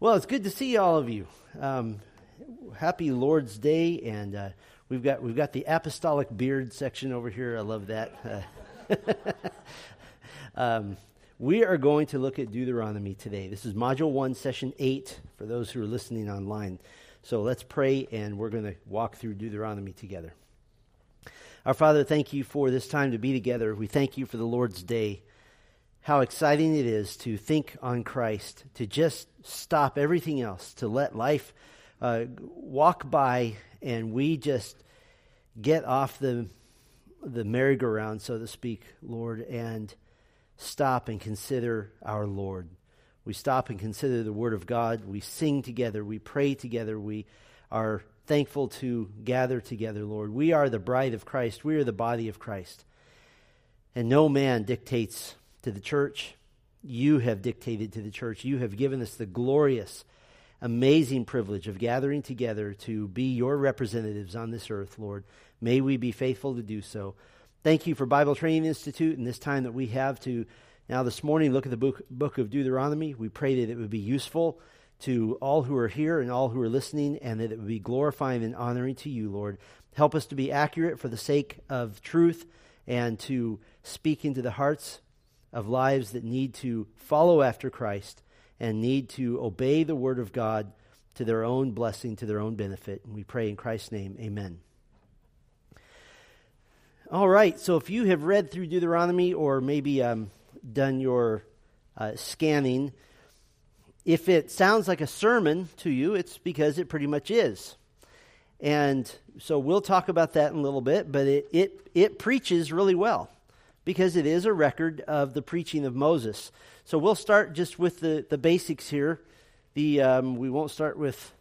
Well, it's good to see all of you. Um, happy Lord's Day, and uh, we've got we've got the apostolic beard section over here. I love that. Uh, um, we are going to look at Deuteronomy today. This is Module One, Session Eight, for those who are listening online. So let's pray, and we're going to walk through Deuteronomy together. Our Father, thank you for this time to be together. We thank you for the Lord's Day how exciting it is to think on Christ, to just stop everything else, to let life uh, walk by, and we just get off the the merry-go-round, so to speak, Lord, and stop and consider our Lord. We stop and consider the Word of God. We sing together. We pray together. We are thankful to gather together, Lord. We are the bride of Christ. We are the body of Christ. And no man dictates to the church. You have dictated to the church. You have given us the glorious, amazing privilege of gathering together to be your representatives on this earth, Lord. May we be faithful to do so. Thank you for Bible Training Institute and this time that we have to now this morning look at the book, book of Deuteronomy. We pray that it would be useful to all who are here and all who are listening, and that it would be glorifying and honoring to you, Lord. Help us to be accurate for the sake of truth and to speak into the hearts of lives that need to follow after Christ and need to obey the Word of God to their own blessing, to their own benefit. And we pray in Christ's name, amen. All right, so if you have read through Deuteronomy or maybe um, done your uh, scanning, if it sounds like a sermon to you, it's because it pretty much is. And so we'll talk about that in a little bit, but it, it, it preaches really well because it is a record of the preaching of Moses. So we'll start just with the, the basics here. The um, we won't start with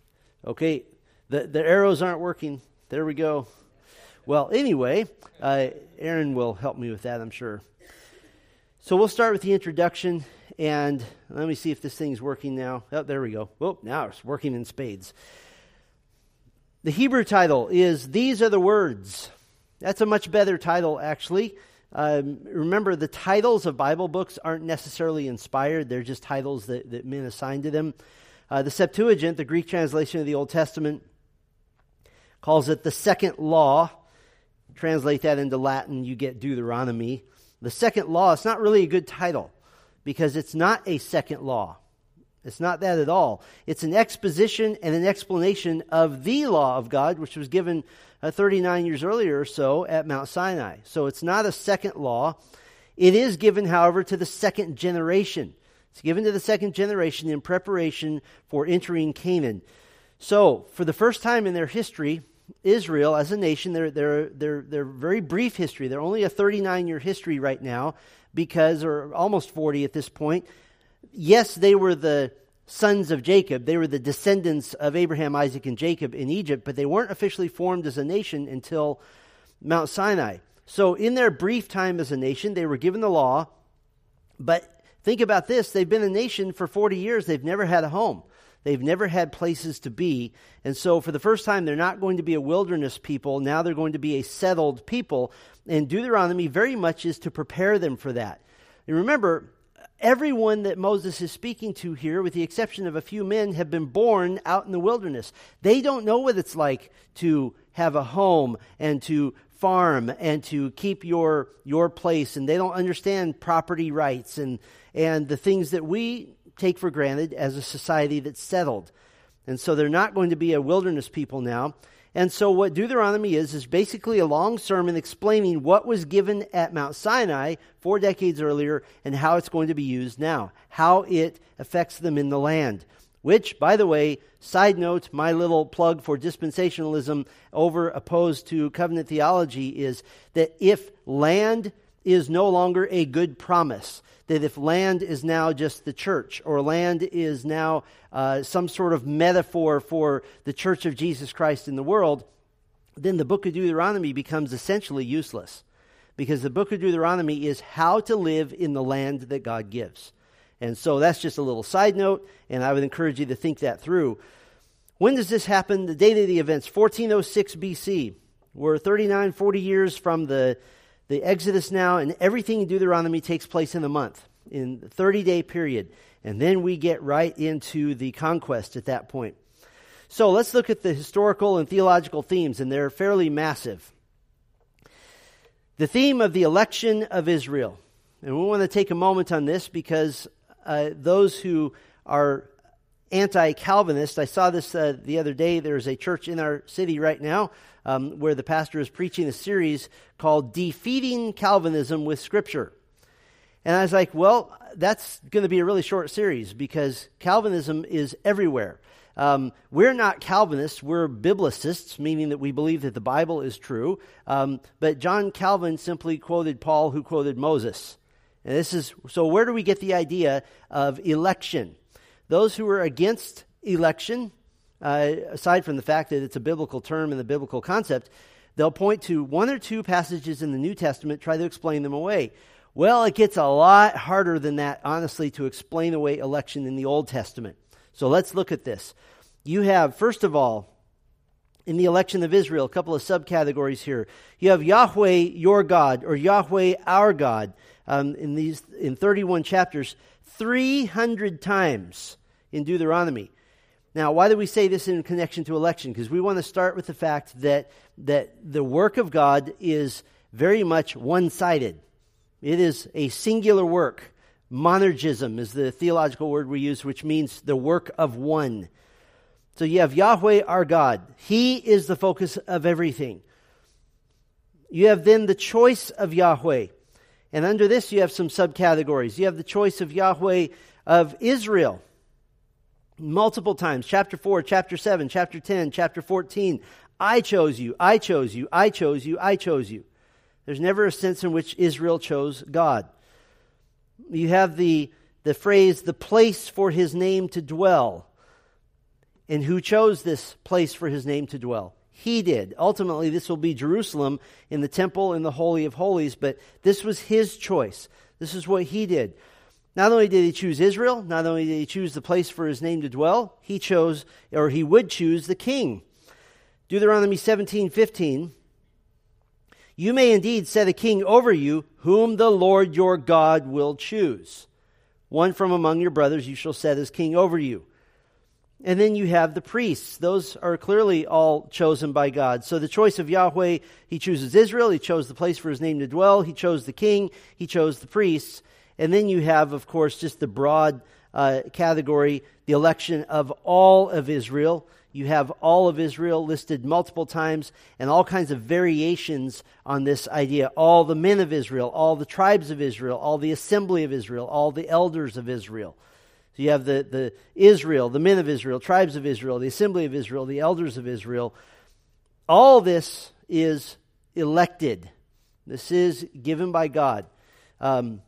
okay. The the arrows aren't working. There we go. Well, anyway, uh, Aaron will help me with that, I'm sure. So we'll start with the introduction, and let me see if this thing's working now. Oh, there we go. Oh, now it's working in spades. The Hebrew title is These Are the Words. That's a much better title, actually. Um, remember, the titles of Bible books aren't necessarily inspired, they're just titles that, that men assign to them. Uh, the Septuagint, the Greek translation of the Old Testament, calls it the second law. Translate that into Latin, you get Deuteronomy. The second law, it's not really a good title because it's not a second law. It's not that at all. It's an exposition and an explanation of the law of God, which was given uh, 39 years earlier or so at Mount Sinai. So it's not a second law. It is given, however, to the second generation. It's given to the second generation in preparation for entering Canaan. So, for the first time in their history, Israel as a nation, they're, they're, they're, they're very brief history. They're only a 39 year history right now because, or almost 40 at this point. Yes, they were the sons of Jacob. They were the descendants of Abraham, Isaac, and Jacob in Egypt, but they weren't officially formed as a nation until Mount Sinai. So, in their brief time as a nation, they were given the law, but think about this they've been a nation for 40 years, they've never had a home. They've never had places to be. And so, for the first time, they're not going to be a wilderness people. Now they're going to be a settled people. And Deuteronomy very much is to prepare them for that. And remember, everyone that Moses is speaking to here, with the exception of a few men, have been born out in the wilderness. They don't know what it's like to have a home and to farm and to keep your your place and they don't understand property rights and and the things that we take for granted as a society that's settled. And so they're not going to be a wilderness people now. And so, what Deuteronomy is, is basically a long sermon explaining what was given at Mount Sinai four decades earlier and how it's going to be used now, how it affects them in the land. Which, by the way, side note, my little plug for dispensationalism over opposed to covenant theology is that if land is no longer a good promise, that if land is now just the church, or land is now uh, some sort of metaphor for the church of Jesus Christ in the world, then the book of Deuteronomy becomes essentially useless. Because the book of Deuteronomy is how to live in the land that God gives. And so that's just a little side note, and I would encourage you to think that through. When does this happen? The date of the events, 1406 BC. We're 39, 40 years from the the Exodus now and everything in Deuteronomy takes place in the month, in the 30 day period. and then we get right into the conquest at that point. So let's look at the historical and theological themes, and they're fairly massive. The theme of the election of Israel. And we want to take a moment on this because uh, those who are anti Calvinist, I saw this uh, the other day. There's a church in our city right now um, where the pastor is preaching a series called Defeating Calvinism with Scripture. And I was like, well, that's going to be a really short series because Calvinism is everywhere. Um, we're not Calvinists, we're Biblicists, meaning that we believe that the Bible is true. Um, but John Calvin simply quoted Paul, who quoted Moses. And this is so where do we get the idea of election? Those who are against election, uh, aside from the fact that it's a biblical term and the biblical concept, they'll point to one or two passages in the New Testament, try to explain them away. Well, it gets a lot harder than that, honestly, to explain away election in the Old Testament. So let's look at this. You have, first of all, in the election of Israel, a couple of subcategories here. You have Yahweh your God, or Yahweh our God, um, in these in 31 chapters, 300 times in Deuteronomy. Now, why do we say this in connection to election? Because we want to start with the fact that that the work of God is very much one-sided. It is a singular work. Monergism is the theological word we use, which means the work of one. So you have Yahweh our God. He is the focus of everything. You have then the choice of Yahweh. And under this, you have some subcategories. You have the choice of Yahweh of Israel. Multiple times. Chapter 4, chapter 7, chapter 10, chapter 14. I chose you, I chose you, I chose you, I chose you. There's never a sense in which Israel chose God you have the, the phrase, the place for his name to dwell. And who chose this place for his name to dwell? He did. Ultimately, this will be Jerusalem in the temple in the Holy of Holies, but this was his choice. This is what he did. Not only did he choose Israel, not only did he choose the place for his name to dwell, he chose, or he would choose the king. Deuteronomy 17 15 you may indeed set a king over you, whom the Lord your God will choose. One from among your brothers you shall set as king over you. And then you have the priests. Those are clearly all chosen by God. So the choice of Yahweh, he chooses Israel, he chose the place for his name to dwell, he chose the king, he chose the priests. And then you have, of course, just the broad uh, category, the election of all of Israel you have all of Israel listed multiple times and all kinds of variations on this idea. All the men of Israel, all the tribes of Israel, all the assembly of Israel, all the elders of Israel. So you have the, the Israel, the men of Israel, tribes of Israel, the assembly of Israel, the elders of Israel. All this is elected. This is given by God. Um,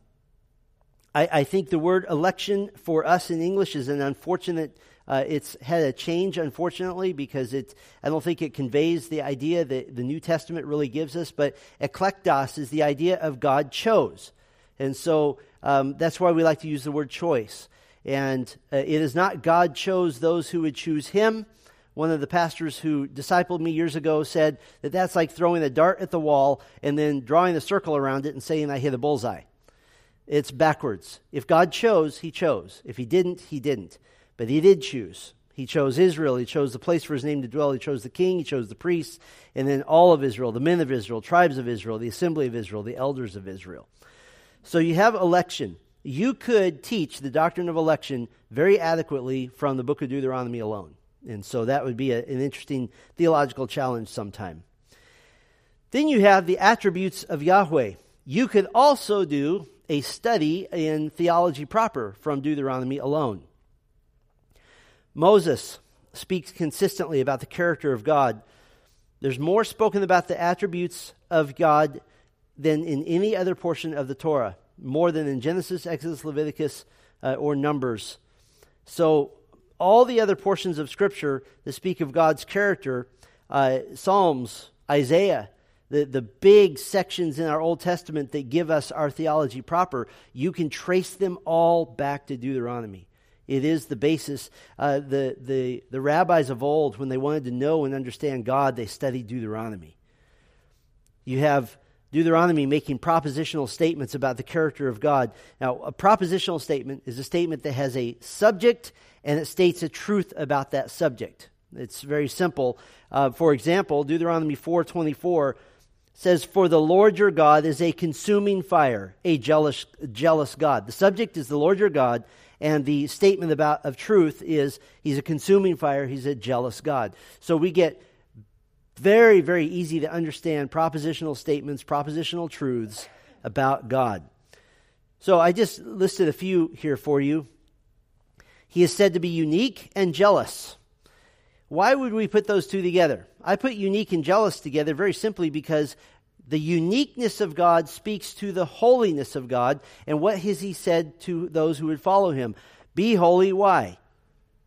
I, I think the word election for us in English is an unfortunate uh, it's had a change, unfortunately, because it, I don't think it conveys the idea that the New Testament really gives us. But eklektos is the idea of God chose. And so um, that's why we like to use the word choice. And uh, it is not God chose those who would choose him. One of the pastors who discipled me years ago said that that's like throwing a dart at the wall and then drawing a circle around it and saying, I hit a bullseye. It's backwards. If God chose, he chose. If he didn't, he didn't. But he did choose. He chose Israel. He chose the place for his name to dwell. He chose the king. He chose the priests. And then all of Israel, the men of Israel, tribes of Israel, the assembly of Israel, the elders of Israel. So you have election. You could teach the doctrine of election very adequately from the book of Deuteronomy alone. And so that would be a, an interesting theological challenge sometime. Then you have the attributes of Yahweh. You could also do a study in theology proper from Deuteronomy alone. Moses speaks consistently about the character of God. There's more spoken about the attributes of God than in any other portion of the Torah, more than in Genesis, Exodus, Leviticus, uh, or Numbers. So, all the other portions of Scripture that speak of God's character, uh, Psalms, Isaiah, the, the big sections in our Old Testament that give us our theology proper, you can trace them all back to Deuteronomy. It is the basis. Uh, the, the, the rabbis of old, when they wanted to know and understand God, they studied Deuteronomy. You have Deuteronomy making propositional statements about the character of God. Now, a propositional statement is a statement that has a subject and it states a truth about that subject. It's very simple. Uh, for example, Deuteronomy 4:24 says, "For the Lord your God is a consuming fire, a jealous jealous God." The subject is the Lord your God, and the statement about of truth is He's a consuming fire. He's a jealous God. So we get very, very easy to understand propositional statements, propositional truths about God. So I just listed a few here for you. He is said to be unique and jealous. Why would we put those two together? I put unique and jealous together very simply because the uniqueness of God speaks to the holiness of God. And what has he said to those who would follow him? Be holy. Why?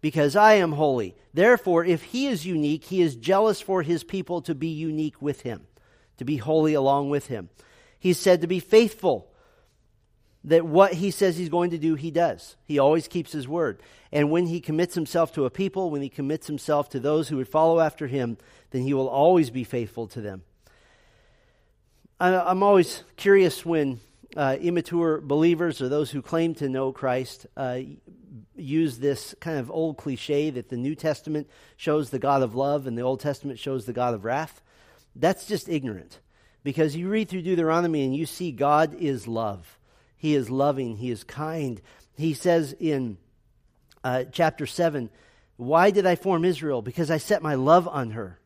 because I am holy. Therefore, if he is unique, he is jealous for his people to be unique with him, to be holy along with him. He's said to be faithful, that what he says he's going to do, he does. He always keeps his word. And when he commits himself to a people, when he commits himself to those who would follow after him, then he will always be faithful to them. I'm always curious when uh, immature believers or those who claim to know Christ uh, use this kind of old cliche that the New Testament shows the God of love and the Old Testament shows the God of wrath. That's just ignorant. Because you read through Deuteronomy and you see God is love. He is loving. He is kind. He says in uh, chapter 7, Why did I form Israel? Because I set my love on her,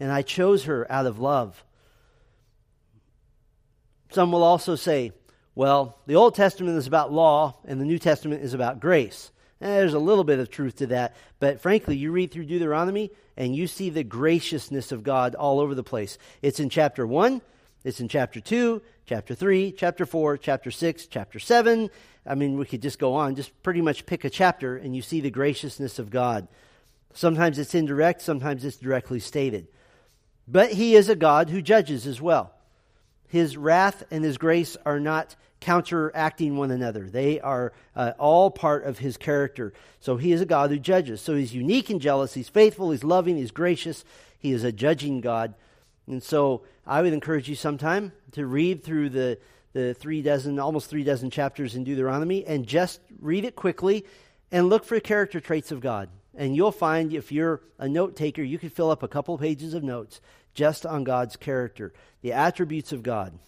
and I chose her out of love. Some will also say, well, the Old Testament is about law, and the New Testament is about grace. Eh, there's a little bit of truth to that. But frankly, you read through Deuteronomy and you see the graciousness of God all over the place. It's in chapter 1, it's in chapter 2, chapter 3, chapter 4, chapter 6, chapter 7. I mean, we could just go on, just pretty much pick a chapter and you see the graciousness of God. Sometimes it's indirect, sometimes it's directly stated. But He is a God who judges as well. His wrath and His grace are not counteracting one another. They are uh, all part of his character. So he is a God who judges. So he's unique and jealous. He's faithful. He's loving. He's gracious. He is a judging God. And so I would encourage you sometime to read through the, the three dozen, almost three dozen chapters in Deuteronomy and just read it quickly and look for character traits of God. And you'll find if you're a note taker, you could fill up a couple pages of notes just on God's character, the attributes of God.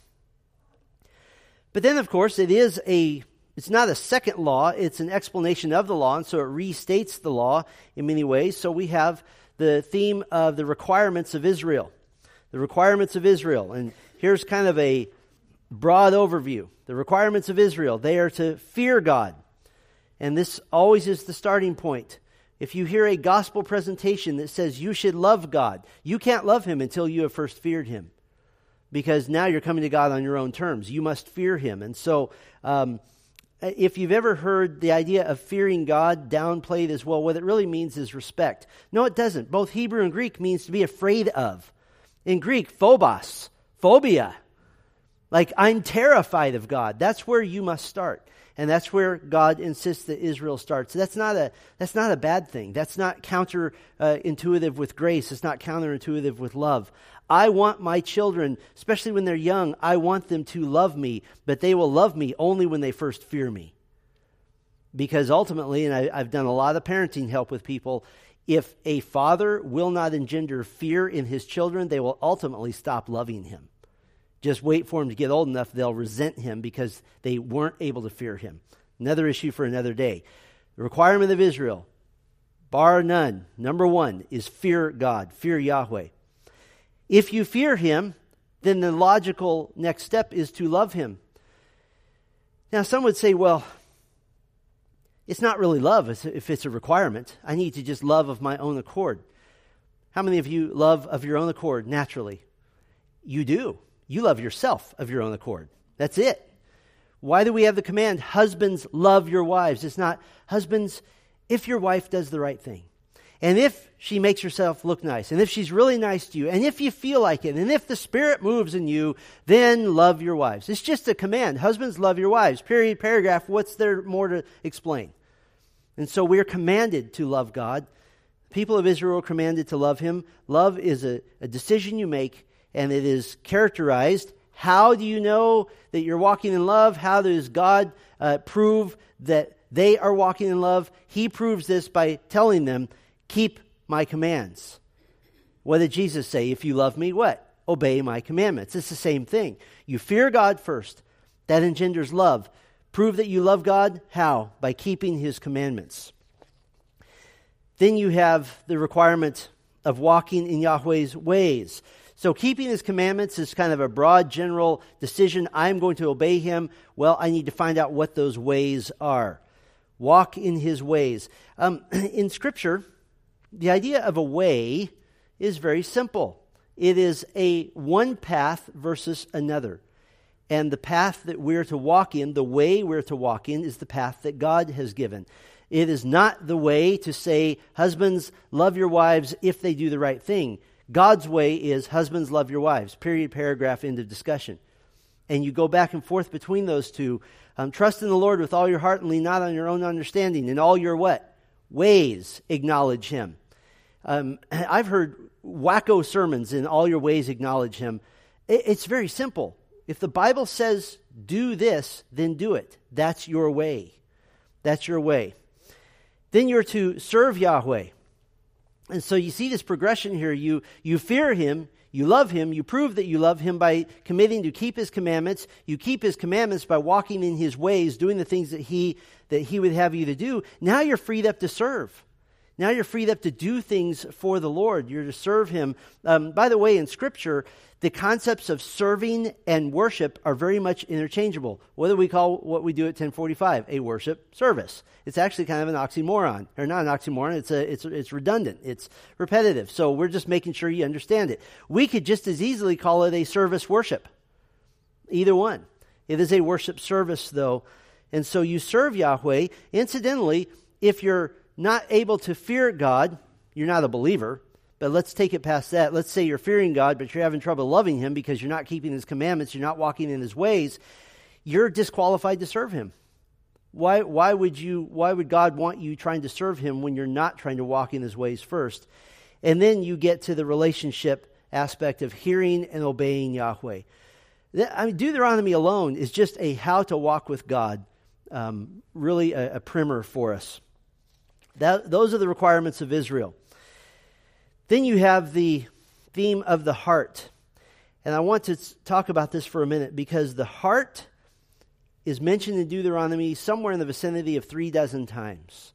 But then, of course, it is a it's not a second law, it's an explanation of the law, and so it restates the law in many ways. So we have the theme of the requirements of Israel. The requirements of Israel. And here's kind of a broad overview. The requirements of Israel, they are to fear God. And this always is the starting point. If you hear a gospel presentation that says you should love God, you can't love him until you have first feared him because now you're coming to God on your own terms. You must fear Him. And so, um, if you've ever heard the idea of fearing God downplayed as well, what it really means is respect. No, it doesn't. Both Hebrew and Greek means to be afraid of. In Greek, phobos, phobia. Like, I'm terrified of God. That's where you must start. And that's where God insists that Israel starts. That's not a, that's not a bad thing. That's not counterintuitive uh, with grace. It's not counterintuitive with love. I want my children, especially when they're young, I want them to love me, but they will love me only when they first fear me. Because ultimately, and I, have done a lot of parenting help with people, if a father will not engender fear in his children, they will ultimately stop loving him. Just wait for him to get old enough, they'll resent him because they weren't able to fear him. Another issue for another day. The requirement of Israel, bar none, number one, is fear God, fear Yahweh. If you fear him, then the logical next step is to love him. Now, some would say, well, it's not really love if it's a requirement. I need to just love of my own accord. How many of you love of your own accord naturally? You do. You love yourself of your own accord. That's it. Why do we have the command, husbands, love your wives? It's not, husbands, if your wife does the right thing. And if she makes herself look nice, and if she's really nice to you, and if you feel like it, and if the Spirit moves in you, then love your wives. It's just a command. Husbands, love your wives. Period, paragraph. What's there more to explain? And so we're commanded to love God. People of Israel are commanded to love Him. Love is a, a decision you make, and it is characterized How do you know that you're walking in love? How does God uh, prove that they are walking in love? He proves this by telling them, Keep my commands. What did Jesus say? If you love me, what? Obey my commandments. It's the same thing. You fear God first. That engenders love. Prove that you love God. How? By keeping his commandments. Then you have the requirement of walking in Yahweh's ways. So, keeping his commandments is kind of a broad, general decision. I'm going to obey him. Well, I need to find out what those ways are. Walk in his ways. Um, in Scripture, the idea of a way is very simple it is a one path versus another. And the path that we're to walk in, the way we're to walk in, is the path that God has given. It is not the way to say, husbands, love your wives if they do the right thing. God's way is, husbands, love your wives. Period, paragraph, end of discussion. And you go back and forth between those two. Um, trust in the Lord with all your heart and lean not on your own understanding. In all your what? Ways acknowledge Him. Um, I've heard wacko sermons, in all your ways acknowledge Him. It's very simple. If the Bible says do this, then do it. That's your way. That's your way. Then you're to serve Yahweh. And so you see this progression here. You, you fear him, you love him, you prove that you love him by committing to keep his commandments. You keep his commandments by walking in his ways, doing the things that he, that he would have you to do. Now you're freed up to serve. Now you're freed up to do things for the Lord. You're to serve him. Um, by the way, in Scripture, the concepts of serving and worship are very much interchangeable. Whether we call what we do at 1045? A worship service. It's actually kind of an oxymoron, or not an oxymoron. It's a, it's it's redundant. It's repetitive. So we're just making sure you understand it. We could just as easily call it a service worship. Either one. It is a worship service, though, and so you serve Yahweh. Incidentally, if you're not able to fear God, you're not a believer. But let's take it past that. Let's say you're fearing God, but you're having trouble loving Him because you're not keeping His commandments, you're not walking in His ways. You're disqualified to serve Him. Why, why, would you, why would God want you trying to serve Him when you're not trying to walk in His ways first? And then you get to the relationship aspect of hearing and obeying Yahweh. I mean, Deuteronomy alone is just a how to walk with God, um, really a, a primer for us. That, those are the requirements of Israel. Then you have the theme of the heart. And I want to talk about this for a minute because the heart is mentioned in Deuteronomy somewhere in the vicinity of three dozen times.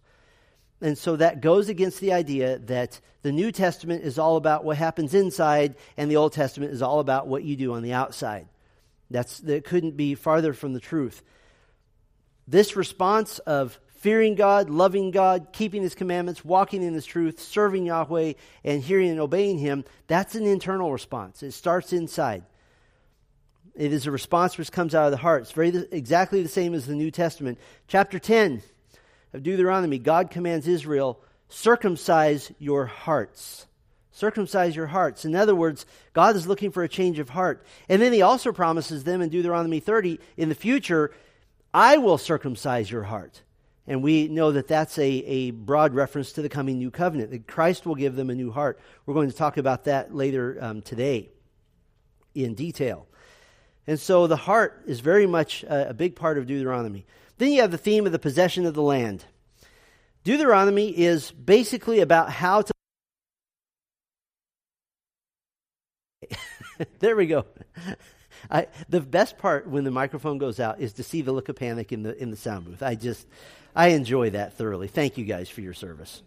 And so that goes against the idea that the New Testament is all about what happens inside and the Old Testament is all about what you do on the outside. That's, that couldn't be farther from the truth. This response of fearing God, loving God, keeping His commandments, walking in His truth, serving Yahweh, and hearing and obeying Him, that's an internal response. It starts inside. It is a response which comes out of the heart. It's very exactly the same as the New Testament. Chapter 10 of Deuteronomy, God commands Israel, circumcise your hearts. Circumcise your hearts. In other words, God is looking for a change of heart. And then he also promises them in Deuteronomy 30, in the future, I will circumcise your heart. And we know that that's a, a broad reference to the coming new covenant, that Christ will give them a new heart. We're going to talk about that later um, today in detail. And so the heart is very much a, a big part of Deuteronomy. Then you have the theme of the possession of the land. Deuteronomy is basically about how to. there we go. I, the best part when the microphone goes out is to see the look of panic in the in the sound booth. I just I enjoy that thoroughly. Thank you guys for your service.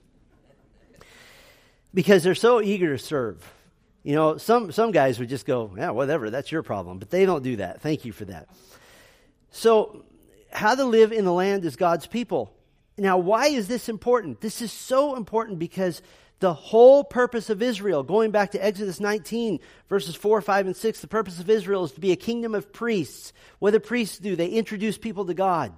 Because they're so eager to serve. You know, some, some guys would just go, yeah, whatever, that's your problem. But they don't do that. Thank you for that. So, how to live in the land as God's people. Now, why is this important? This is so important because the whole purpose of Israel, going back to Exodus 19, verses 4, 5, and 6, the purpose of Israel is to be a kingdom of priests. What do priests do? They introduce people to God.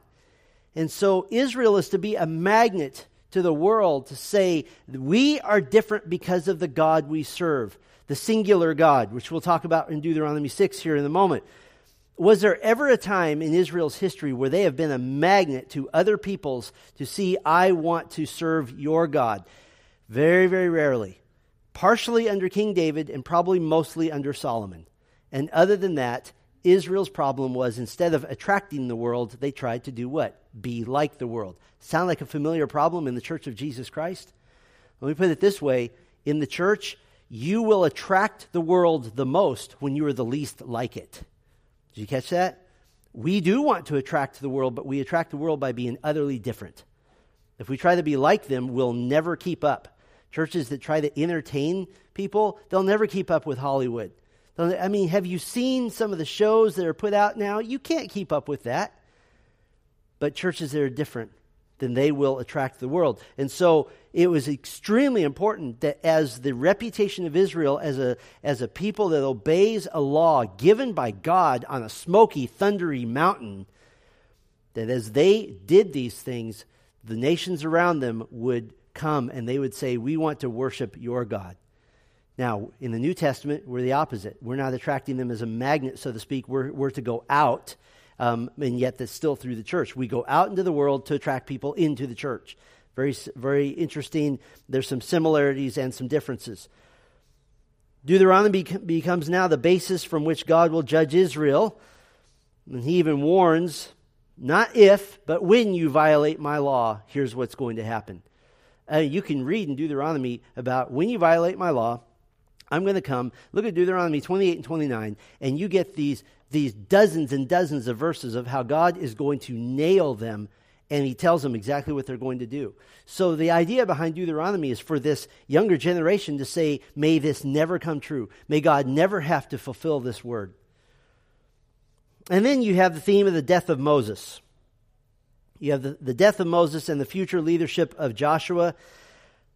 And so Israel is to be a magnet to the world to say, we are different because of the God we serve, the singular God, which we'll talk about in Deuteronomy 6 here in a moment. Was there ever a time in Israel's history where they have been a magnet to other peoples to see, I want to serve your God? Very, very rarely. Partially under King David and probably mostly under Solomon. And other than that, Israel's problem was instead of attracting the world, they tried to do what? Be like the world. Sound like a familiar problem in the church of Jesus Christ? Let me put it this way in the church, you will attract the world the most when you are the least like it. Did you catch that? We do want to attract the world, but we attract the world by being utterly different. If we try to be like them, we'll never keep up. Churches that try to entertain people, they'll never keep up with Hollywood. I mean, have you seen some of the shows that are put out now? You can't keep up with that. But churches that are different, then they will attract the world. And so it was extremely important that as the reputation of Israel as a, as a people that obeys a law given by God on a smoky, thundery mountain, that as they did these things, the nations around them would come and they would say, We want to worship your God. Now, in the New Testament, we're the opposite. We're not attracting them as a magnet, so to speak. We're, we're to go out, um, and yet that's still through the church. We go out into the world to attract people into the church. Very, very interesting. There's some similarities and some differences. Deuteronomy becomes now the basis from which God will judge Israel. And he even warns not if, but when you violate my law, here's what's going to happen. Uh, you can read in Deuteronomy about when you violate my law, I'm going to come. Look at Deuteronomy 28 and 29, and you get these, these dozens and dozens of verses of how God is going to nail them, and he tells them exactly what they're going to do. So the idea behind Deuteronomy is for this younger generation to say, may this never come true. May God never have to fulfill this word. And then you have the theme of the death of Moses. You have the, the death of Moses and the future leadership of Joshua.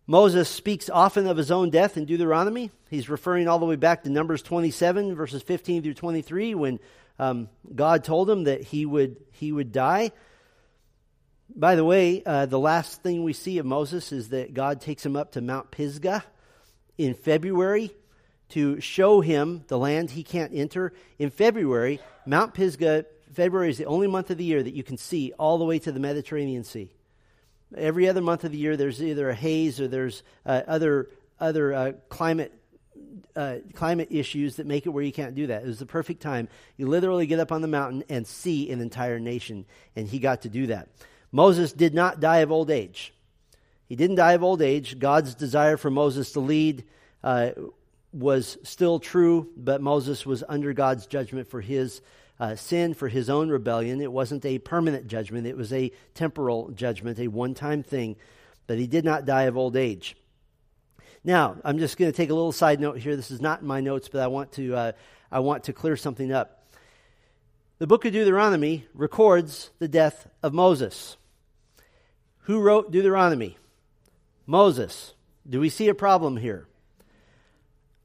Moses speaks often of his own death in Deuteronomy. He's referring all the way back to Numbers 27, verses 15 through 23, when um, God told him that he would, he would die. By the way, uh, the last thing we see of Moses is that God takes him up to Mount Pisgah in February to show him the land he can't enter. In February, Mount Pisgah, February is the only month of the year that you can see all the way to the Mediterranean Sea. Every other month of the year, there's either a haze or there's uh, other other uh, climate uh, climate issues that make it where you can't do that. It was the perfect time. You literally get up on the mountain and see an entire nation, and he got to do that. Moses did not die of old age. He didn't die of old age. God's desire for Moses to lead uh, was still true, but Moses was under God's judgment for his uh, sin, for his own rebellion. It wasn't a permanent judgment, it was a temporal judgment, a one time thing. But he did not die of old age. Now, I'm just going to take a little side note here. This is not in my notes, but I want to, uh, I want to clear something up. The book of Deuteronomy records the death of Moses. Who wrote Deuteronomy? Moses. Do we see a problem here?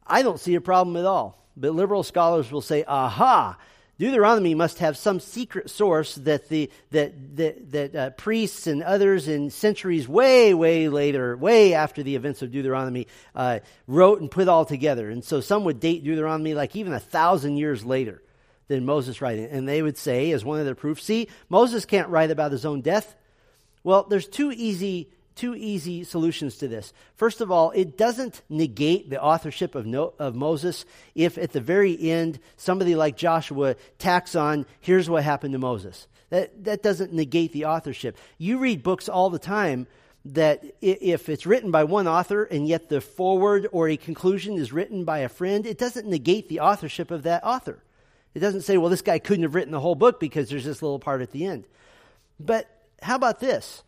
I don't see a problem at all. But liberal scholars will say, aha, Deuteronomy must have some secret source that the that that, that uh, priests and others in centuries way way later, way after the events of Deuteronomy, uh, wrote and put all together. And so some would date Deuteronomy like even a thousand years later than Moses writing, and they would say as one of their proofs, see, Moses can't write about his own death. Well, there's two easy two easy solutions to this. First of all, it doesn't negate the authorship of, no, of Moses if at the very end somebody like Joshua tacks on, here's what happened to Moses. That, that doesn't negate the authorship. You read books all the time that if it's written by one author and yet the foreword or a conclusion is written by a friend, it doesn't negate the authorship of that author. It doesn't say, well, this guy couldn't have written the whole book because there's this little part at the end. But how about this?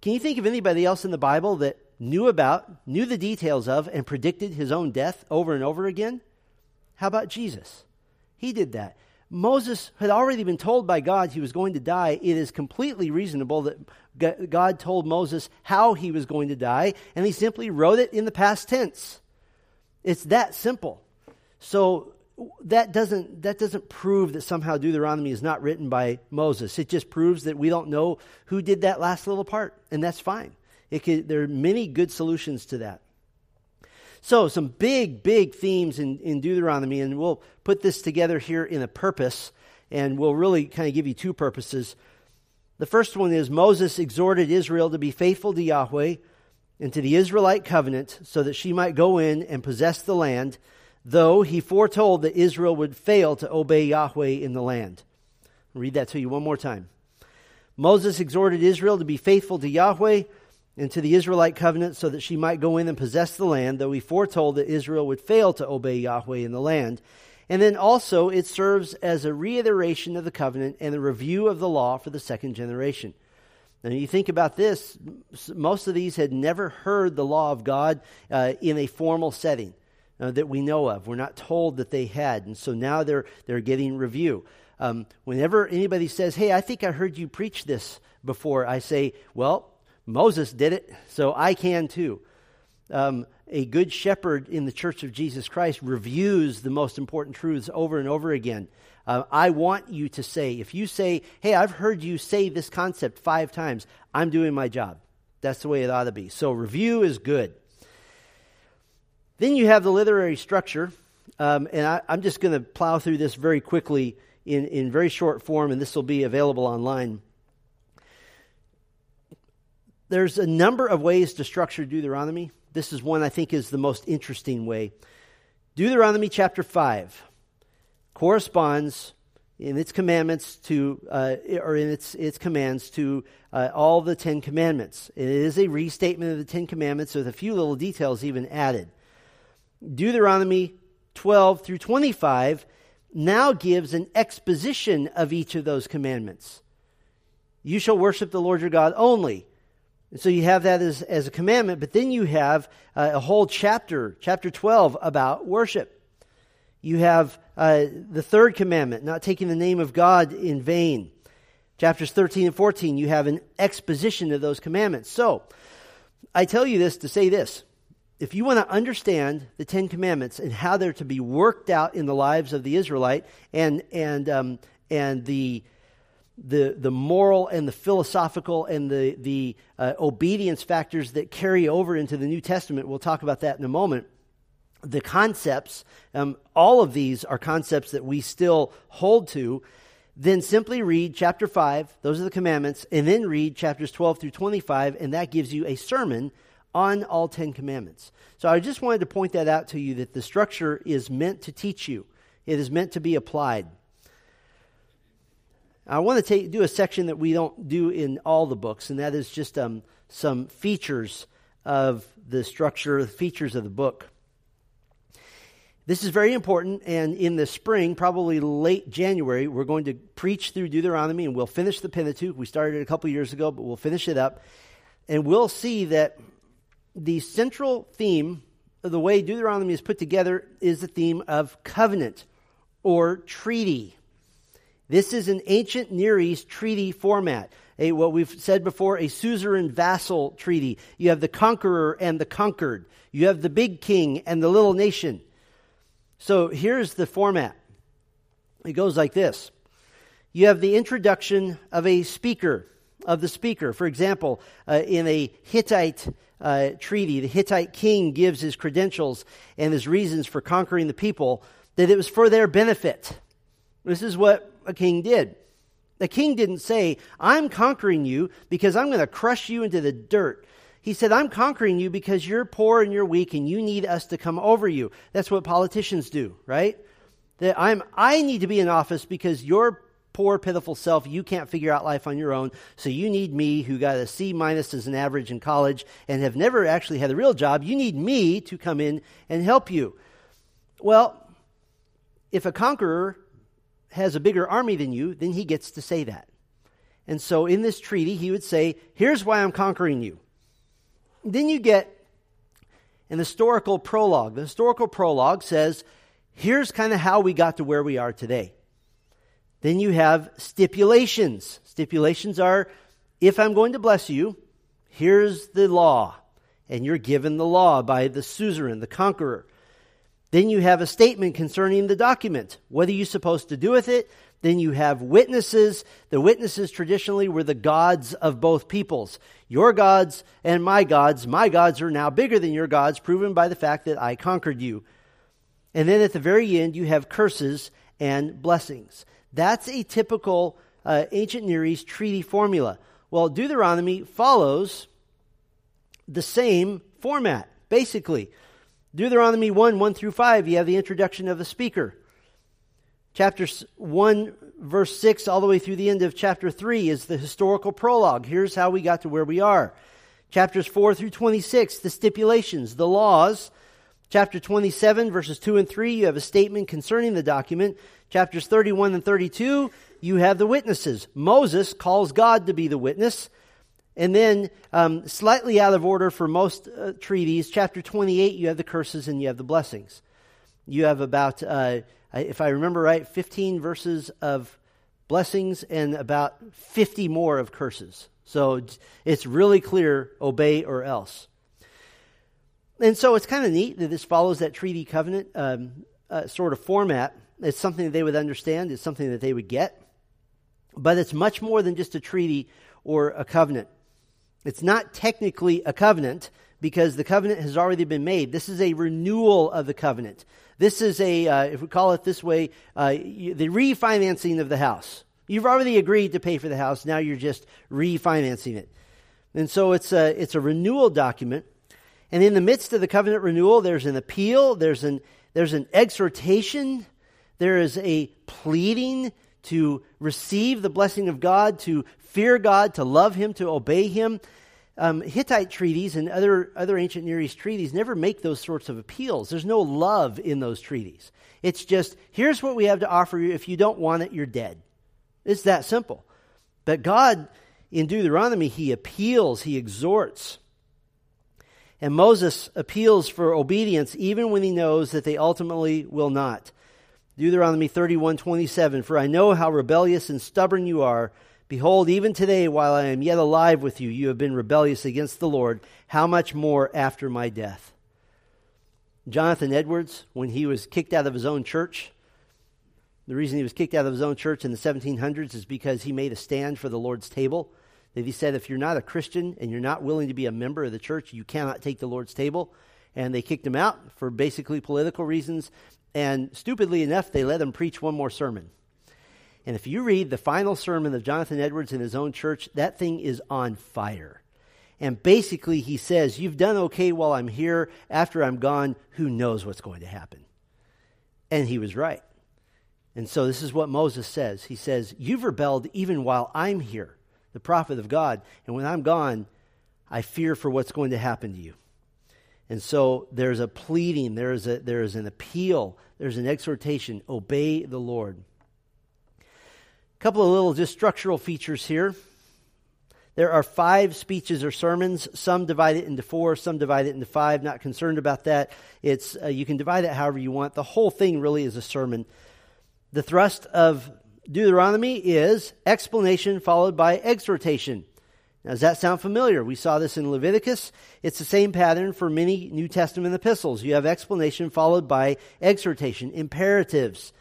Can you think of anybody else in the Bible that knew about, knew the details of, and predicted his own death over and over again? How about Jesus? He did that. Moses had already been told by God he was going to die. It is completely reasonable that God told Moses how he was going to die, and he simply wrote it in the past tense. It's that simple. So that doesn't that doesn't prove that somehow Deuteronomy is not written by Moses. It just proves that we don't know who did that last little part, and that's fine. Could, there are many good solutions to that. So, some big, big themes in, in Deuteronomy, and we'll put this together here in a purpose, and we'll really kind of give you two purposes. The first one is Moses exhorted Israel to be faithful to Yahweh and to the Israelite covenant so that she might go in and possess the land though he foretold that Israel would fail to obey Yahweh in the land. I'll read that to you one more time. Moses exhorted Israel to be faithful to Yahweh and to the Israelite covenant so that she might go in and possess the land, though he foretold that Israel would fail to obey Yahweh in the land. And then also it serves as a reiteration of the covenant and a review of the law for the second generation. Now, you think about this, most of these had never heard the law of God uh, in a formal setting uh, that we know of. We're not told that they had. And so now they're, they're getting review. Um, whenever anybody says, Hey, I think I heard you preach this before, I say, Well, Moses did it, so I can too. Um, a good shepherd in the church of Jesus Christ reviews the most important truths over and over again. Uh, I want you to say, if you say, hey, I've heard you say this concept five times, I'm doing my job. That's the way it ought to be. So, review is good. Then you have the literary structure, um, and I, I'm just going to plow through this very quickly in, in very short form, and this will be available online. There's a number of ways to structure Deuteronomy. This is one I think is the most interesting way. Deuteronomy chapter 5 corresponds in its commandments to, uh, or in its, its commands to uh, all the Ten Commandments. It is a restatement of the Ten Commandments with a few little details even added. Deuteronomy 12 through 25 now gives an exposition of each of those commandments. You shall worship the Lord your God only. And so you have that as, as a commandment, but then you have uh, a whole chapter, chapter 12, about worship. You have uh, the third commandment, not taking the name of God in vain. Chapters 13 and 14, you have an exposition of those commandments. So, I tell you this to say this if you want to understand the Ten Commandments and how they're to be worked out in the lives of the Israelite and, and, um, and the, the, the moral and the philosophical and the, the uh, obedience factors that carry over into the New Testament, we'll talk about that in a moment. The concepts, um, all of these are concepts that we still hold to. Then simply read chapter 5, those are the commandments, and then read chapters 12 through 25, and that gives you a sermon on all Ten Commandments. So I just wanted to point that out to you that the structure is meant to teach you, it is meant to be applied. I want to take, do a section that we don't do in all the books, and that is just um, some features of the structure, the features of the book. This is very important, and in the spring, probably late January, we're going to preach through Deuteronomy, and we'll finish the Pentateuch. We started it a couple years ago, but we'll finish it up. And we'll see that the central theme of the way Deuteronomy is put together is the theme of covenant or treaty. This is an ancient Near East treaty format. A, what we've said before, a suzerain vassal treaty. You have the conqueror and the conquered. You have the big king and the little nation. So here's the format. It goes like this. You have the introduction of a speaker, of the speaker. For example, uh, in a Hittite uh, treaty, the Hittite king gives his credentials and his reasons for conquering the people, that it was for their benefit. This is what a king did. The king didn't say, I'm conquering you because I'm going to crush you into the dirt. He said, I'm conquering you because you're poor and you're weak and you need us to come over you. That's what politicians do, right? That I'm, I need to be in office because you're poor, pitiful self. You can't figure out life on your own. So you need me, who got a C minus as an average in college and have never actually had a real job. You need me to come in and help you. Well, if a conqueror has a bigger army than you, then he gets to say that. And so in this treaty, he would say, Here's why I'm conquering you. Then you get an historical prologue. The historical prologue says, Here's kind of how we got to where we are today. Then you have stipulations. Stipulations are if I'm going to bless you, here's the law. And you're given the law by the suzerain, the conqueror. Then you have a statement concerning the document. What are you supposed to do with it? Then you have witnesses. The witnesses traditionally were the gods of both peoples. Your gods and my gods. My gods are now bigger than your gods, proven by the fact that I conquered you. And then at the very end, you have curses and blessings. That's a typical uh, ancient Near East treaty formula. Well, Deuteronomy follows the same format, basically. Deuteronomy 1 1 through 5, you have the introduction of the speaker. Chapters 1, verse 6, all the way through the end of chapter 3 is the historical prologue. Here's how we got to where we are. Chapters 4 through 26, the stipulations, the laws. Chapter 27, verses 2 and 3, you have a statement concerning the document. Chapters 31 and 32, you have the witnesses. Moses calls God to be the witness. And then, um, slightly out of order for most uh, treaties, chapter 28, you have the curses and you have the blessings. You have about, uh, if I remember right, 15 verses of blessings and about 50 more of curses. So it's really clear obey or else. And so it's kind of neat that this follows that treaty covenant um, uh, sort of format. It's something that they would understand, it's something that they would get. But it's much more than just a treaty or a covenant. It's not technically a covenant because the covenant has already been made. This is a renewal of the covenant. This is a, uh, if we call it this way, uh, the refinancing of the house. You've already agreed to pay for the house. Now you're just refinancing it. And so it's a, it's a renewal document. And in the midst of the covenant renewal, there's an appeal, there's an, there's an exhortation, there is a pleading to receive the blessing of God, to fear God, to love Him, to obey Him um, Hittite treaties and other, other ancient Near East treaties never make those sorts of appeals. There's no love in those treaties. It's just, here's what we have to offer you. If you don't want it, you're dead. It's that simple. But God, in Deuteronomy, He appeals, He exhorts. And Moses appeals for obedience even when he knows that they ultimately will not. Deuteronomy 31 27, For I know how rebellious and stubborn you are. Behold, even today, while I am yet alive with you, you have been rebellious against the Lord. How much more after my death? Jonathan Edwards, when he was kicked out of his own church, the reason he was kicked out of his own church in the 1700s is because he made a stand for the Lord's table. That he said, if you're not a Christian and you're not willing to be a member of the church, you cannot take the Lord's table. And they kicked him out for basically political reasons. And stupidly enough, they let him preach one more sermon. And if you read the final sermon of Jonathan Edwards in his own church, that thing is on fire. And basically, he says, You've done okay while I'm here. After I'm gone, who knows what's going to happen? And he was right. And so, this is what Moses says He says, You've rebelled even while I'm here, the prophet of God. And when I'm gone, I fear for what's going to happen to you. And so, there's a pleading, there's, a, there's an appeal, there's an exhortation obey the Lord. A couple of little just structural features here. There are five speeches or sermons. Some divide it into four, some divide it into five. Not concerned about that. It's uh, you can divide it however you want. The whole thing really is a sermon. The thrust of Deuteronomy is explanation followed by exhortation. Now, does that sound familiar? We saw this in Leviticus. It's the same pattern for many New Testament epistles. You have explanation followed by exhortation, imperatives.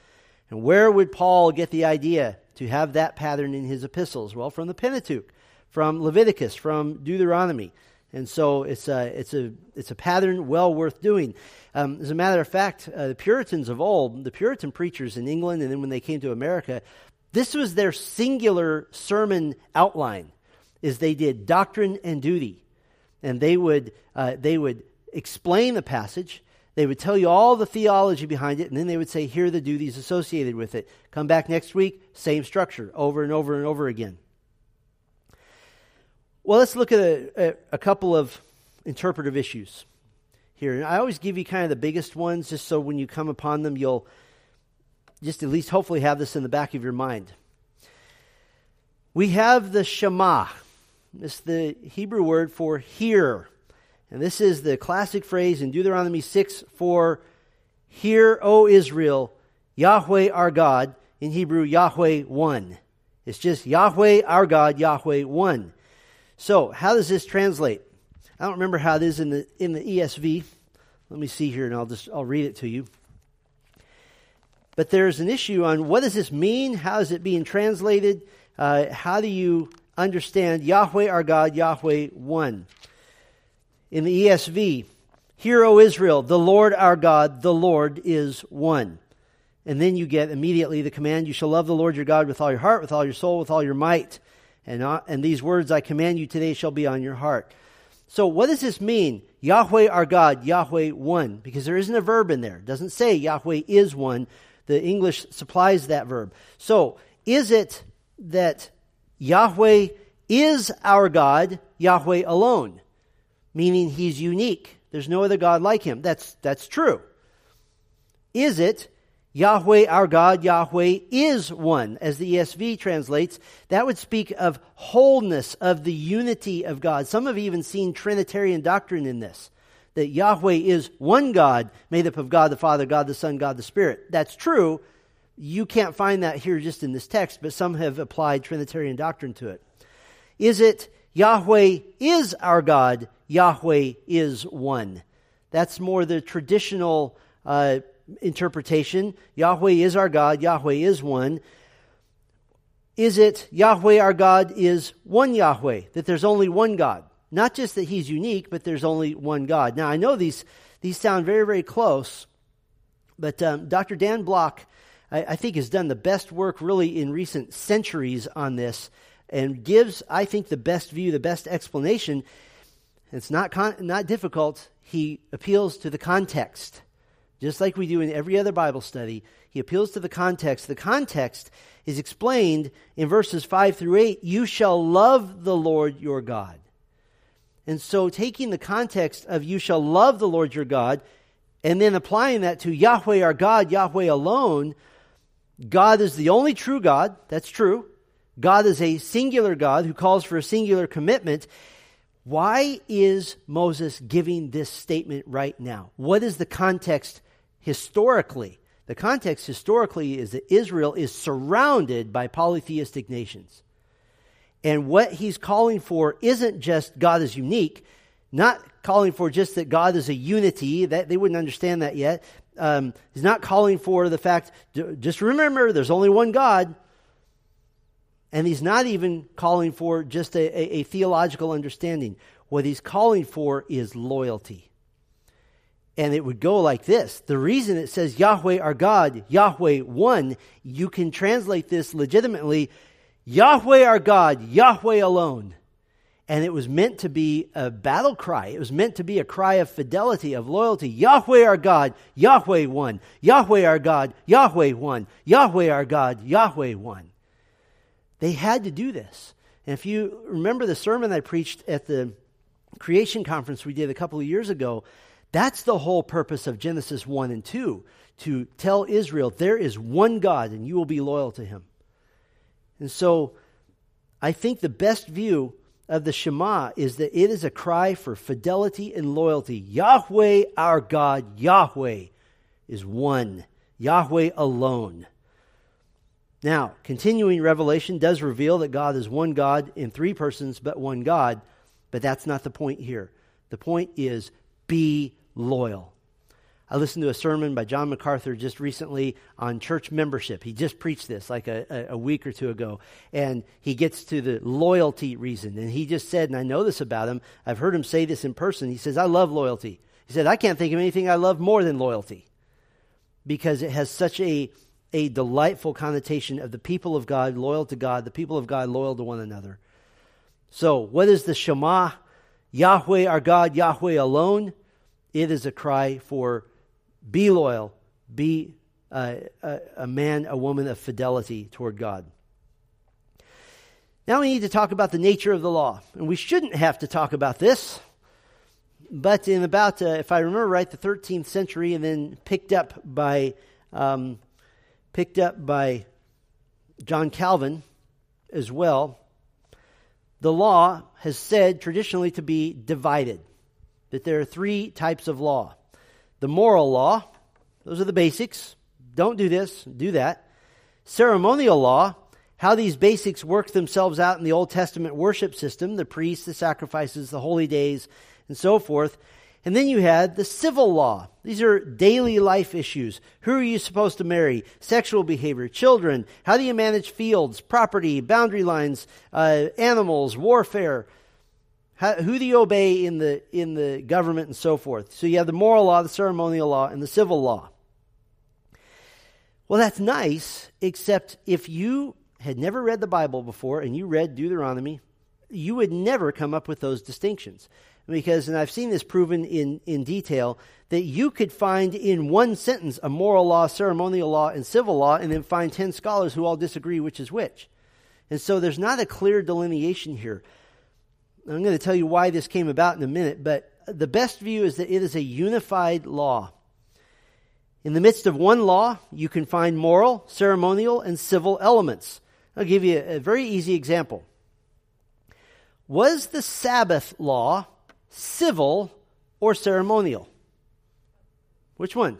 And where would Paul get the idea to have that pattern in his epistles? Well, from the Pentateuch, from Leviticus, from Deuteronomy. And so it's a, it's a, it's a pattern well worth doing. Um, as a matter of fact, uh, the Puritans of old, the Puritan preachers in England, and then when they came to America, this was their singular sermon outline, is they did doctrine and duty. And they would, uh, they would explain the passage, they would tell you all the theology behind it, and then they would say, here are the duties associated with it. Come back next week, same structure, over and over and over again. Well, let's look at a, a, couple of interpretive issues here. And I always give you kind of the biggest ones, just so when you come upon them, you'll just at least hopefully have this in the back of your mind. We have the Shema. It's the Hebrew word for hear. And this is the classic phrase in Deuteronomy 6 for Hear, O Israel, Yahweh our God, in Hebrew, Yahweh one. It's just Yahweh our God, Yahweh one. So, how does this translate? I don't remember how it is in the in the ESV. Let me see here and I'll just I'll read it to you. But there's an issue on what does this mean? How is it being translated? Uh, how do you understand Yahweh our God, Yahweh one? In the ESV, Hear, O Israel, the Lord our God, the Lord is one. And then you get immediately the command, you shall love the Lord your God with all your heart, with all your soul, with all your might. And, uh, and these words I command you today shall be on your heart. So, what does this mean? Yahweh our God, Yahweh one, because there isn't a verb in there. It doesn't say Yahweh is one. The English supplies that verb. So, is it that Yahweh is our God, Yahweh alone, meaning he's unique? There's no other God like him. That's, that's true. Is it Yahweh our God, Yahweh is one, as the ESV translates. That would speak of wholeness, of the unity of God. Some have even seen Trinitarian doctrine in this. That Yahweh is one God, made up of God the Father, God the Son, God the Spirit. That's true. You can't find that here just in this text, but some have applied Trinitarian doctrine to it. Is it Yahweh is our God, Yahweh is one? That's more the traditional uh, interpretation. Yahweh is our God, Yahweh is one. Is it Yahweh our God is one Yahweh, that there's only one God? Not just that he's unique, but there's only one God. Now, I know these, these sound very, very close, but um, Dr. Dan Block, I, I think, has done the best work really in recent centuries on this and gives, I think, the best view, the best explanation. It's not, con- not difficult. He appeals to the context just like we do in every other Bible study. He appeals to the context. The context is explained in verses 5 through 8 You shall love the Lord your God. And so, taking the context of you shall love the Lord your God, and then applying that to Yahweh our God, Yahweh alone, God is the only true God. That's true. God is a singular God who calls for a singular commitment. Why is Moses giving this statement right now? What is the context historically. The context historically is that Israel is surrounded by polytheistic nations. And what he's calling for isn't just God is unique, not calling for just that God is a unity, that they wouldn't understand that yet. Um, he's not calling for the fact, just remember, there's only one God. And he's not even calling for just a, a, a theological understanding. What he's calling for is loyalty and it would go like this. The reason it says Yahweh our God, Yahweh one, you can translate this legitimately Yahweh our God, Yahweh alone. And it was meant to be a battle cry. It was meant to be a cry of fidelity, of loyalty. Yahweh our God, Yahweh one. Yahweh our God, Yahweh one. Yahweh our God, Yahweh one. They had to do this. And if you remember the sermon I preached at the creation conference we did a couple of years ago, that's the whole purpose of Genesis 1 and 2 to tell Israel there is one God and you will be loyal to him. And so I think the best view of the Shema is that it is a cry for fidelity and loyalty. Yahweh, our God, Yahweh is one, Yahweh alone. Now, continuing Revelation does reveal that God is one God in three persons, but one God, but that's not the point here. The point is be loyal. I listened to a sermon by John MacArthur just recently on church membership. He just preached this like a, a, week or two ago. And he gets to the loyalty reason. And he just said, and I know this about him, I've heard him say this in person. He says, I love loyalty. He said, I can't think of anything I love more than loyalty because it has such a, a delightful connotation of the people of God loyal to God, the people of God loyal to one another. So, what is the Shema? Yahweh our God, Yahweh alone. It is a cry for be loyal, be a, a, a man, a woman of fidelity toward God. Now we need to talk about the nature of the law. And we shouldn't have to talk about this. But in about, uh, if I remember right, the 13th century, and then picked up by, um, picked up by John Calvin as well, the law has said traditionally to be divided that there are three types of law the moral law, those are the basics. Don't do this, do that. Ceremonial law, how these basics work themselves out in the Old Testament worship system the priests, the sacrifices, the holy days, and so forth. And then you had the civil law. These are daily life issues. Who are you supposed to marry? Sexual behavior, children. How do you manage fields, property, boundary lines, uh, animals, warfare? How, who do you obey in the, in the government and so forth? So you have the moral law, the ceremonial law, and the civil law. Well, that's nice, except if you had never read the Bible before and you read Deuteronomy, you would never come up with those distinctions. because, and I've seen this proven in, in detail, that you could find in one sentence a moral law, ceremonial law, and civil law, and then find 10 scholars who all disagree which is which. And so there's not a clear delineation here. I'm going to tell you why this came about in a minute, but the best view is that it is a unified law. In the midst of one law, you can find moral, ceremonial, and civil elements. I'll give you a, very easy example. Was the Sabbath law civil or ceremonial? Which one?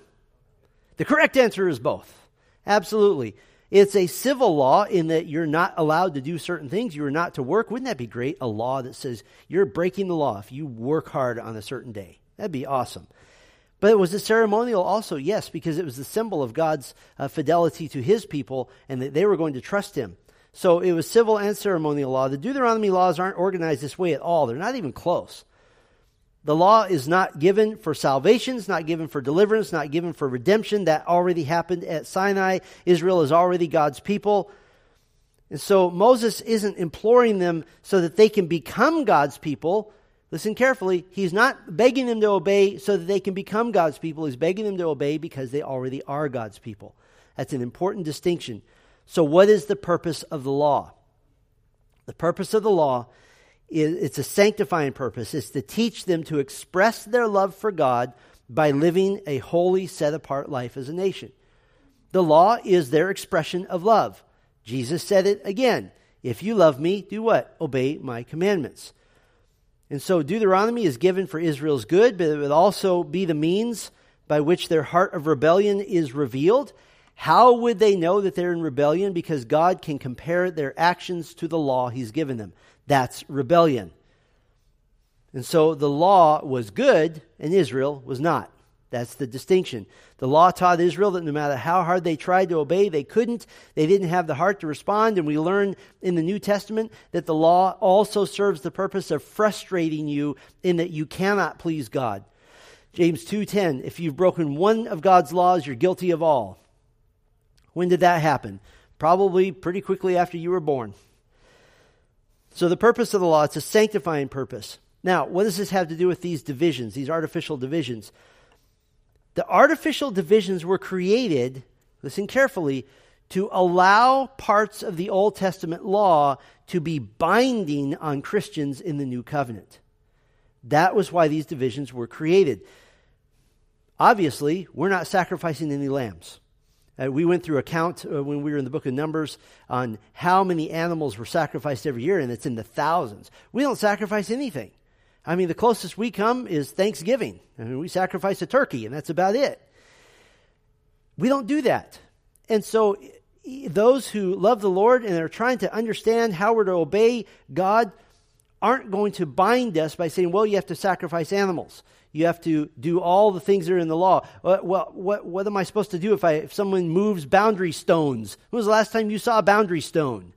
The correct answer is both. Absolutely. It's a civil law in that you're not allowed to do certain things. You're not to work. Wouldn't that be great? A law that says you're breaking the law if you work hard on a certain day. That'd be awesome. But it was a ceremonial also, yes, because it was the symbol of God's uh, fidelity to his people and that they were going to trust him. So it was civil and ceremonial law. The Deuteronomy laws aren't organized this way at all. They're not even close. The law is not given for salvation, it's not given for deliverance, not given for redemption. That already happened at Sinai. Israel is already God's people. And so Moses isn't imploring them so that they can become God's people. Listen carefully. He's not begging them to obey so that they can become God's people. He's begging them to obey because they already are God's people. That's an important distinction. So, what is the purpose of the law? The purpose of the law it's a sanctifying purpose. It's to teach them to express their love for God by living a holy, set apart life as a nation. The law is their expression of love. Jesus said it again. If you love me, do what? Obey my commandments. And so Deuteronomy is given for Israel's good, but it would also be the means by which their heart of rebellion is revealed. How would they know that they're in rebellion? Because God can compare their actions to the law he's given them. That's rebellion. And so the law was good and Israel was not. That's the distinction. The law taught Israel that no matter how hard they tried to obey, they couldn't. They didn't have the heart to respond. And we learn in the New Testament that the law also serves the purpose of frustrating you in that you cannot please God. James 2:10 If you've broken one of God's laws, you're guilty of all. When did that happen? Probably pretty quickly after you were born. So the purpose of the law, it's a sanctifying purpose. Now, what does this have to do with these divisions, these artificial divisions? The artificial divisions were created, listen carefully, to allow parts of the Old Testament law to be binding on Christians in the new covenant. That was why these divisions were created. Obviously, we're not sacrificing any lambs. Uh, we went through a count uh, when we were in the book of Numbers on how many animals were sacrificed every year, and it's in the thousands. We don't sacrifice anything. I mean, the closest we come is Thanksgiving. I mean, we sacrifice a turkey, and that's about it. We don't do that. And so, those who love the Lord and are trying to understand how we're to obey God aren't going to bind us by saying, well, you have to sacrifice animals. You have to do all the things that are in the law. Uh, well, what, what am I supposed to do if, I, if someone moves boundary stones? When was the last time you saw a boundary stone?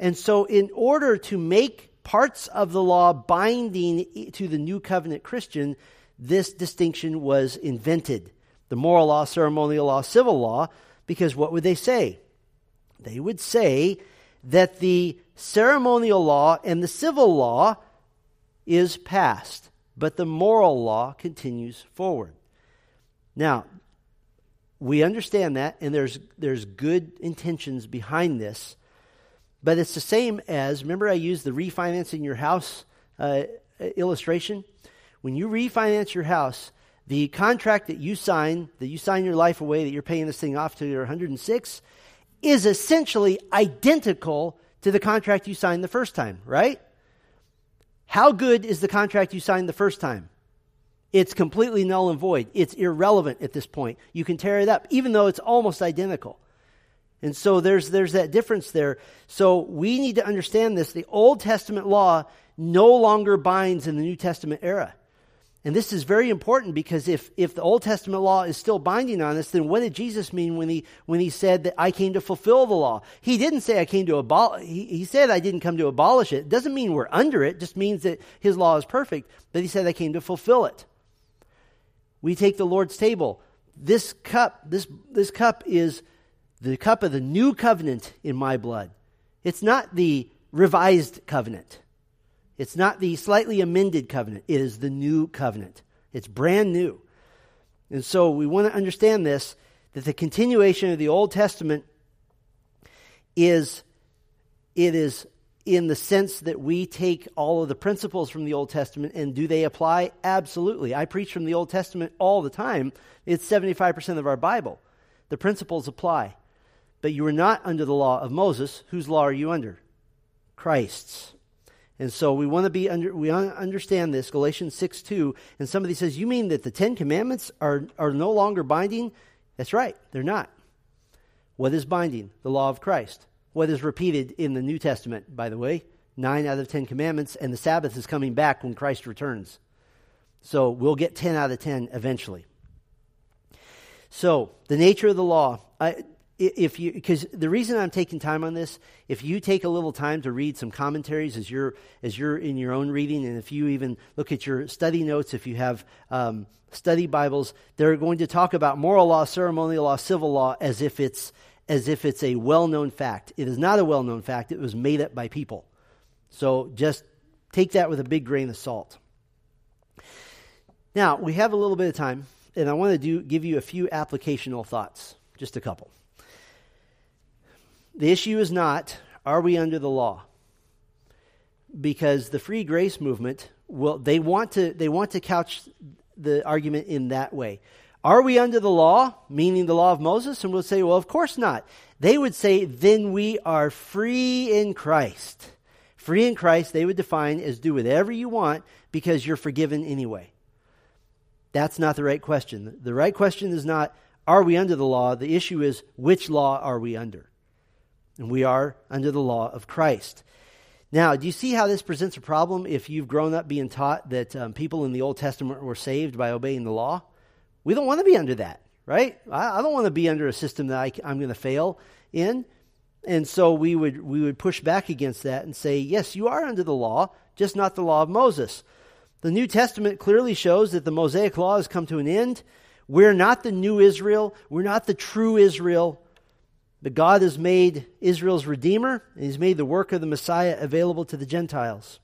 And so, in order to make parts of the law binding to the new covenant Christian, this distinction was invented the moral law, ceremonial law, civil law, because what would they say? They would say that the ceremonial law and the civil law is past but the moral law continues forward. Now, we understand that, and there's, there's good intentions behind this, but it's the same as remember, I used the refinancing your house uh, illustration? When you refinance your house, the contract that you sign, that you sign your life away, that you're paying this thing off to your 106, is essentially identical to the contract you signed the first time, right? How good is the contract you signed the first time? It's completely null and void. It's irrelevant at this point. You can tear it up, even though it's almost identical. And so there's, there's that difference there. So we need to understand this. The Old Testament law no longer binds in the New Testament era. And this is very important because if, if the Old Testament law is still binding on us, then what did Jesus mean when he, when he said that I came to fulfill the law? He didn't say I came to abolish, he, he said I didn't come to abolish it. It doesn't mean we're under it, it just means that his law is perfect. But he said I came to fulfill it. We take the Lord's table. This cup, this, this cup is the cup of the new covenant in my blood. It's not the revised covenant. It's not the slightly amended covenant, it is the new covenant. It's brand new. And so we want to understand this that the continuation of the Old Testament is it is in the sense that we take all of the principles from the Old Testament and do they apply? Absolutely. I preach from the Old Testament all the time. It's 75% of our Bible. The principles apply. But you are not under the law of Moses. Whose law are you under? Christ's. And so we want to be under, we understand this, Galatians 6 2. And somebody says, You mean that the Ten Commandments are, are no longer binding? That's right, they're not. What is binding? The law of Christ. What is repeated in the New Testament, by the way? Nine out of Ten Commandments, and the Sabbath is coming back when Christ returns. So we'll get 10 out of 10 eventually. So, the nature of the law. I, if you because the reason I'm taking time on this, if you take a little time to read some commentaries as you're as you're in your own reading, and if you even look at your study notes, if you have um, study Bibles, they're going to talk about moral law, ceremonial law, civil law as if it's as if it's a well-known fact. It is not a well-known fact. It was made up by people. So just take that with a big grain of salt. Now we have a little bit of time, and I want to do give you a few applicational thoughts, just a couple. The issue is not, are we under the law? Because the free grace movement will they want to they want to couch the argument in that way. Are we under the law, meaning the law of Moses? And we'll say, well, of course not. They would say, then we are free in Christ. Free in Christ, they would define as do whatever you want because you're forgiven anyway. That's not the right question. The right question is not, are we under the law? The issue is, which law are we under? And we are under the law of Christ. Now, do you see how this presents a problem if you've grown up being taught that um, people in the Old Testament were saved by obeying the law? We don't want to be under that, right? I, I don't want to be under a system that I, I'm going to fail in. And so we would, we would push back against that and say, yes, you are under the law, just not the law of Moses. The New Testament clearly shows that the Mosaic law has come to an end. We're not the new Israel. We're not the true Israel. But God has made Israel's Redeemer, and He's made the work of the Messiah available to the Gentiles.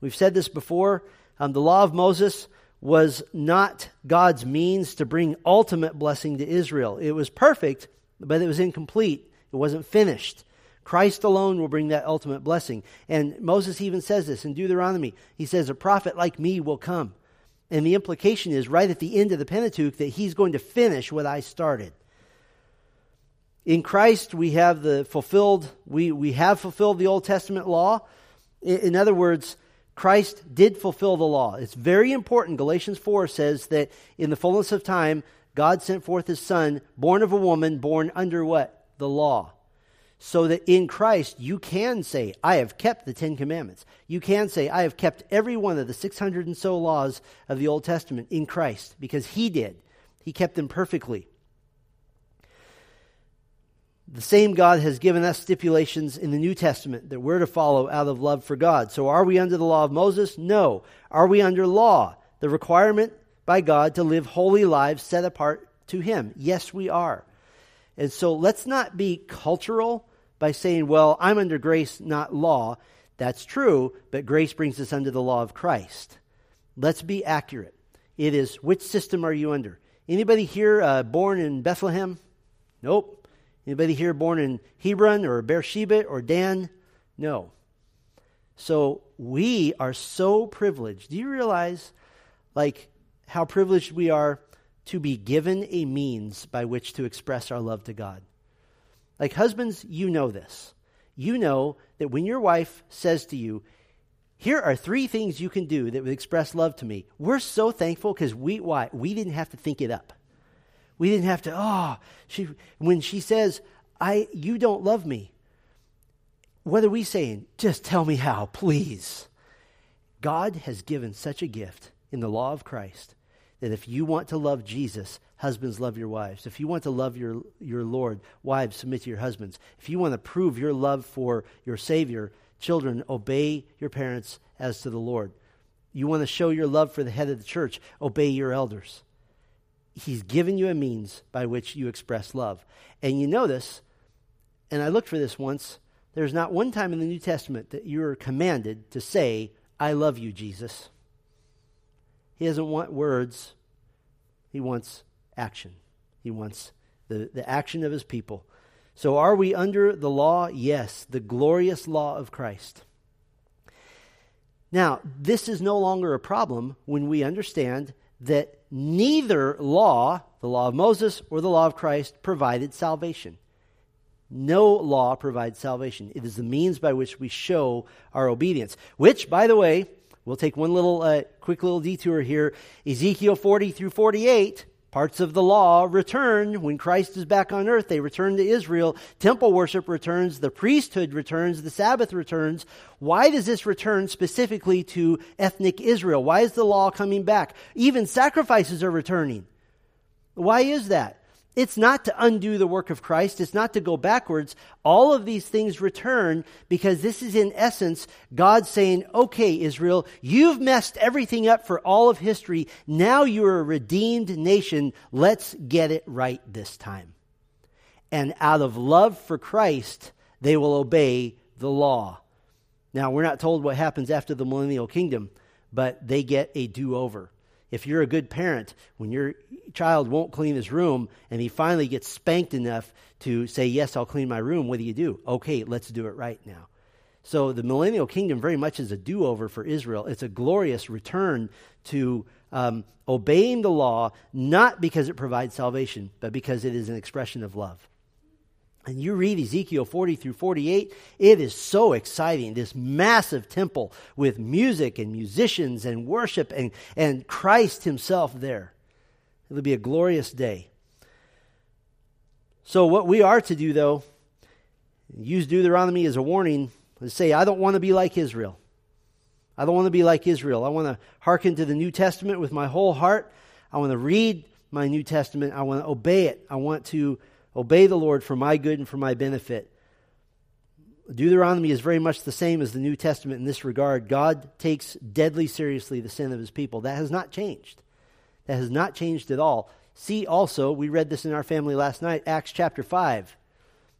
We've said this before. Um, the law of Moses was not God's means to bring ultimate blessing to Israel. It was perfect, but it was incomplete. It wasn't finished. Christ alone will bring that ultimate blessing. And Moses even says this in Deuteronomy. He says, A prophet like me will come. And the implication is right at the end of the Pentateuch that he's going to finish what I started. In Christ, we have the fulfilled, we, we have fulfilled the Old Testament law. In, in other words, Christ did fulfill the law. It's very important. Galatians 4 says that in the fullness of time, God sent forth his son, born of a woman, born under what? The law. So that in Christ, you can say, I have kept the Ten Commandments. You can say, I have kept every one of the 600 and so laws of the Old Testament in Christ, because he did. He kept them perfectly. The same God has given us stipulations in the New Testament that we're to follow out of love for God. So are we under the law of Moses? No. Are we under law? The requirement by God to live holy lives set apart to Him. Yes, we are. And so let's not be cultural by saying, well, I'm under grace, not law. That's true, but grace brings us under the law of Christ. Let's be accurate. It is, which system are you under? Anybody here uh, born in Bethlehem? Nope. Anybody here born in Hebron or Beersheba or Dan? No. So we are so privileged. Do you realize, like, how privileged we are to be given a means by which to express our love to God? Like, husbands, you know this. You know that when your wife says to you, here are three things you can do that would express love to me. We're so thankful because we why we didn't have to think it up. We didn't have to, oh, she, when she says, I, you don't love me, what are we saying? Just tell me how, please. God has given such a gift in the law of Christ that if you want to love Jesus, husbands love your wives. If you want to love your, your Lord, wives submit to your husbands. If you want to prove your love for your Savior, children obey your parents as to the Lord. You want to show your love for the head of the church, obey your elders. He's given you a means by which you express love. And you notice, and I looked for this once, there's not one time in the New Testament that you're commanded to say, I love you, Jesus. He doesn't want words, he wants action. He wants the, the action of his people. So, are we under the law? Yes, the glorious law of Christ. Now, this is no longer a problem when we understand that neither law, the law of Moses or the law of Christ, provided salvation. No law provides salvation. It is the means by which we show our obedience, which, by the way, we'll take one little uh, quick little detour here. Ezekiel 40 through 48 Parts of the law return when Christ is back on earth. They return to Israel. Temple worship returns. The priesthood returns. The Sabbath returns. Why does this return specifically to ethnic Israel? Why is the law coming back? Even sacrifices are returning. Why is that? It's not to undo the work of Christ. It's not to go backwards. All of these things return because this is in essence God saying, okay, Israel, you've messed everything up for all of history. Now you're a redeemed nation. Let's get it right this time. And out of love for Christ, they will obey the law. Now, we're not told what happens after the millennial kingdom, but they get a do over. If you're a good parent, when your child won't clean his room and he finally gets spanked enough to say, Yes, I'll clean my room, what do you do? Okay, let's do it right now. So the millennial kingdom very much is a do over for Israel. It's a glorious return to um, obeying the law, not because it provides salvation, but because it is an expression of love and you read Ezekiel 40 through 48, it is so exciting. This massive temple with music and musicians and worship and, and Christ Himself there. It'll be a glorious day. So, what we are to do, though, use Deuteronomy as a warning, is say, I don't want to be like Israel. I don't want to be like Israel. I want to hearken to the New Testament with my whole heart. I want to read my New Testament. I want to obey it. I want to Obey the Lord for my good and for my benefit. Deuteronomy is very much the same as the New Testament in this regard. God takes deadly seriously the sin of his people. That has not changed. That has not changed at all. See also, we read this in our family last night, Acts chapter 5.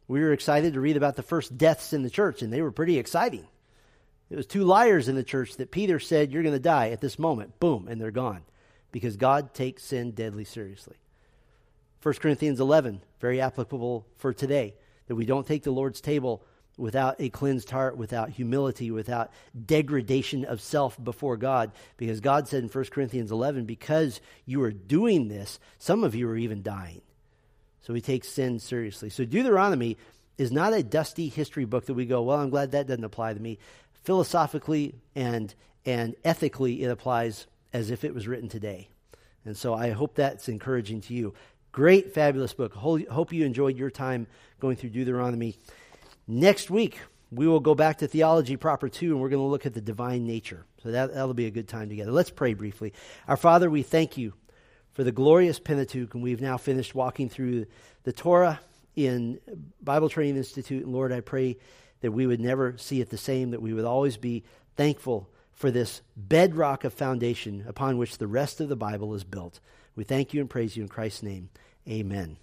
We were excited to read about the first deaths in the church, and they were pretty exciting. It was two liars in the church that Peter said, You're going to die at this moment. Boom, and they're gone. Because God takes sin deadly seriously. 1 Corinthians 11, very applicable for today, that we don't take the Lord's table without a cleansed heart, without humility, without degradation of self before God. Because God said in 1 Corinthians 11, because you are doing this, some of you are even dying. So we take sin seriously. So Deuteronomy is not a dusty history book that we go, well, I'm glad that doesn't apply to me. Philosophically and, and ethically, it applies as if it was written today. And so I hope that's encouraging to you. Great, fabulous book. Hope you enjoyed your time going through Deuteronomy. Next week, we will go back to theology proper two, and we're going to look at the divine nature. So that, that'll be a good time together. Let's pray briefly. Our Father, we thank you for the glorious Pentateuch, and we've now finished walking through the Torah in Bible Training Institute. And Lord, I pray that we would never see it the same, that we would always be thankful for this bedrock of foundation upon which the rest of the Bible is built. We thank you and praise you in Christ's name. Amen.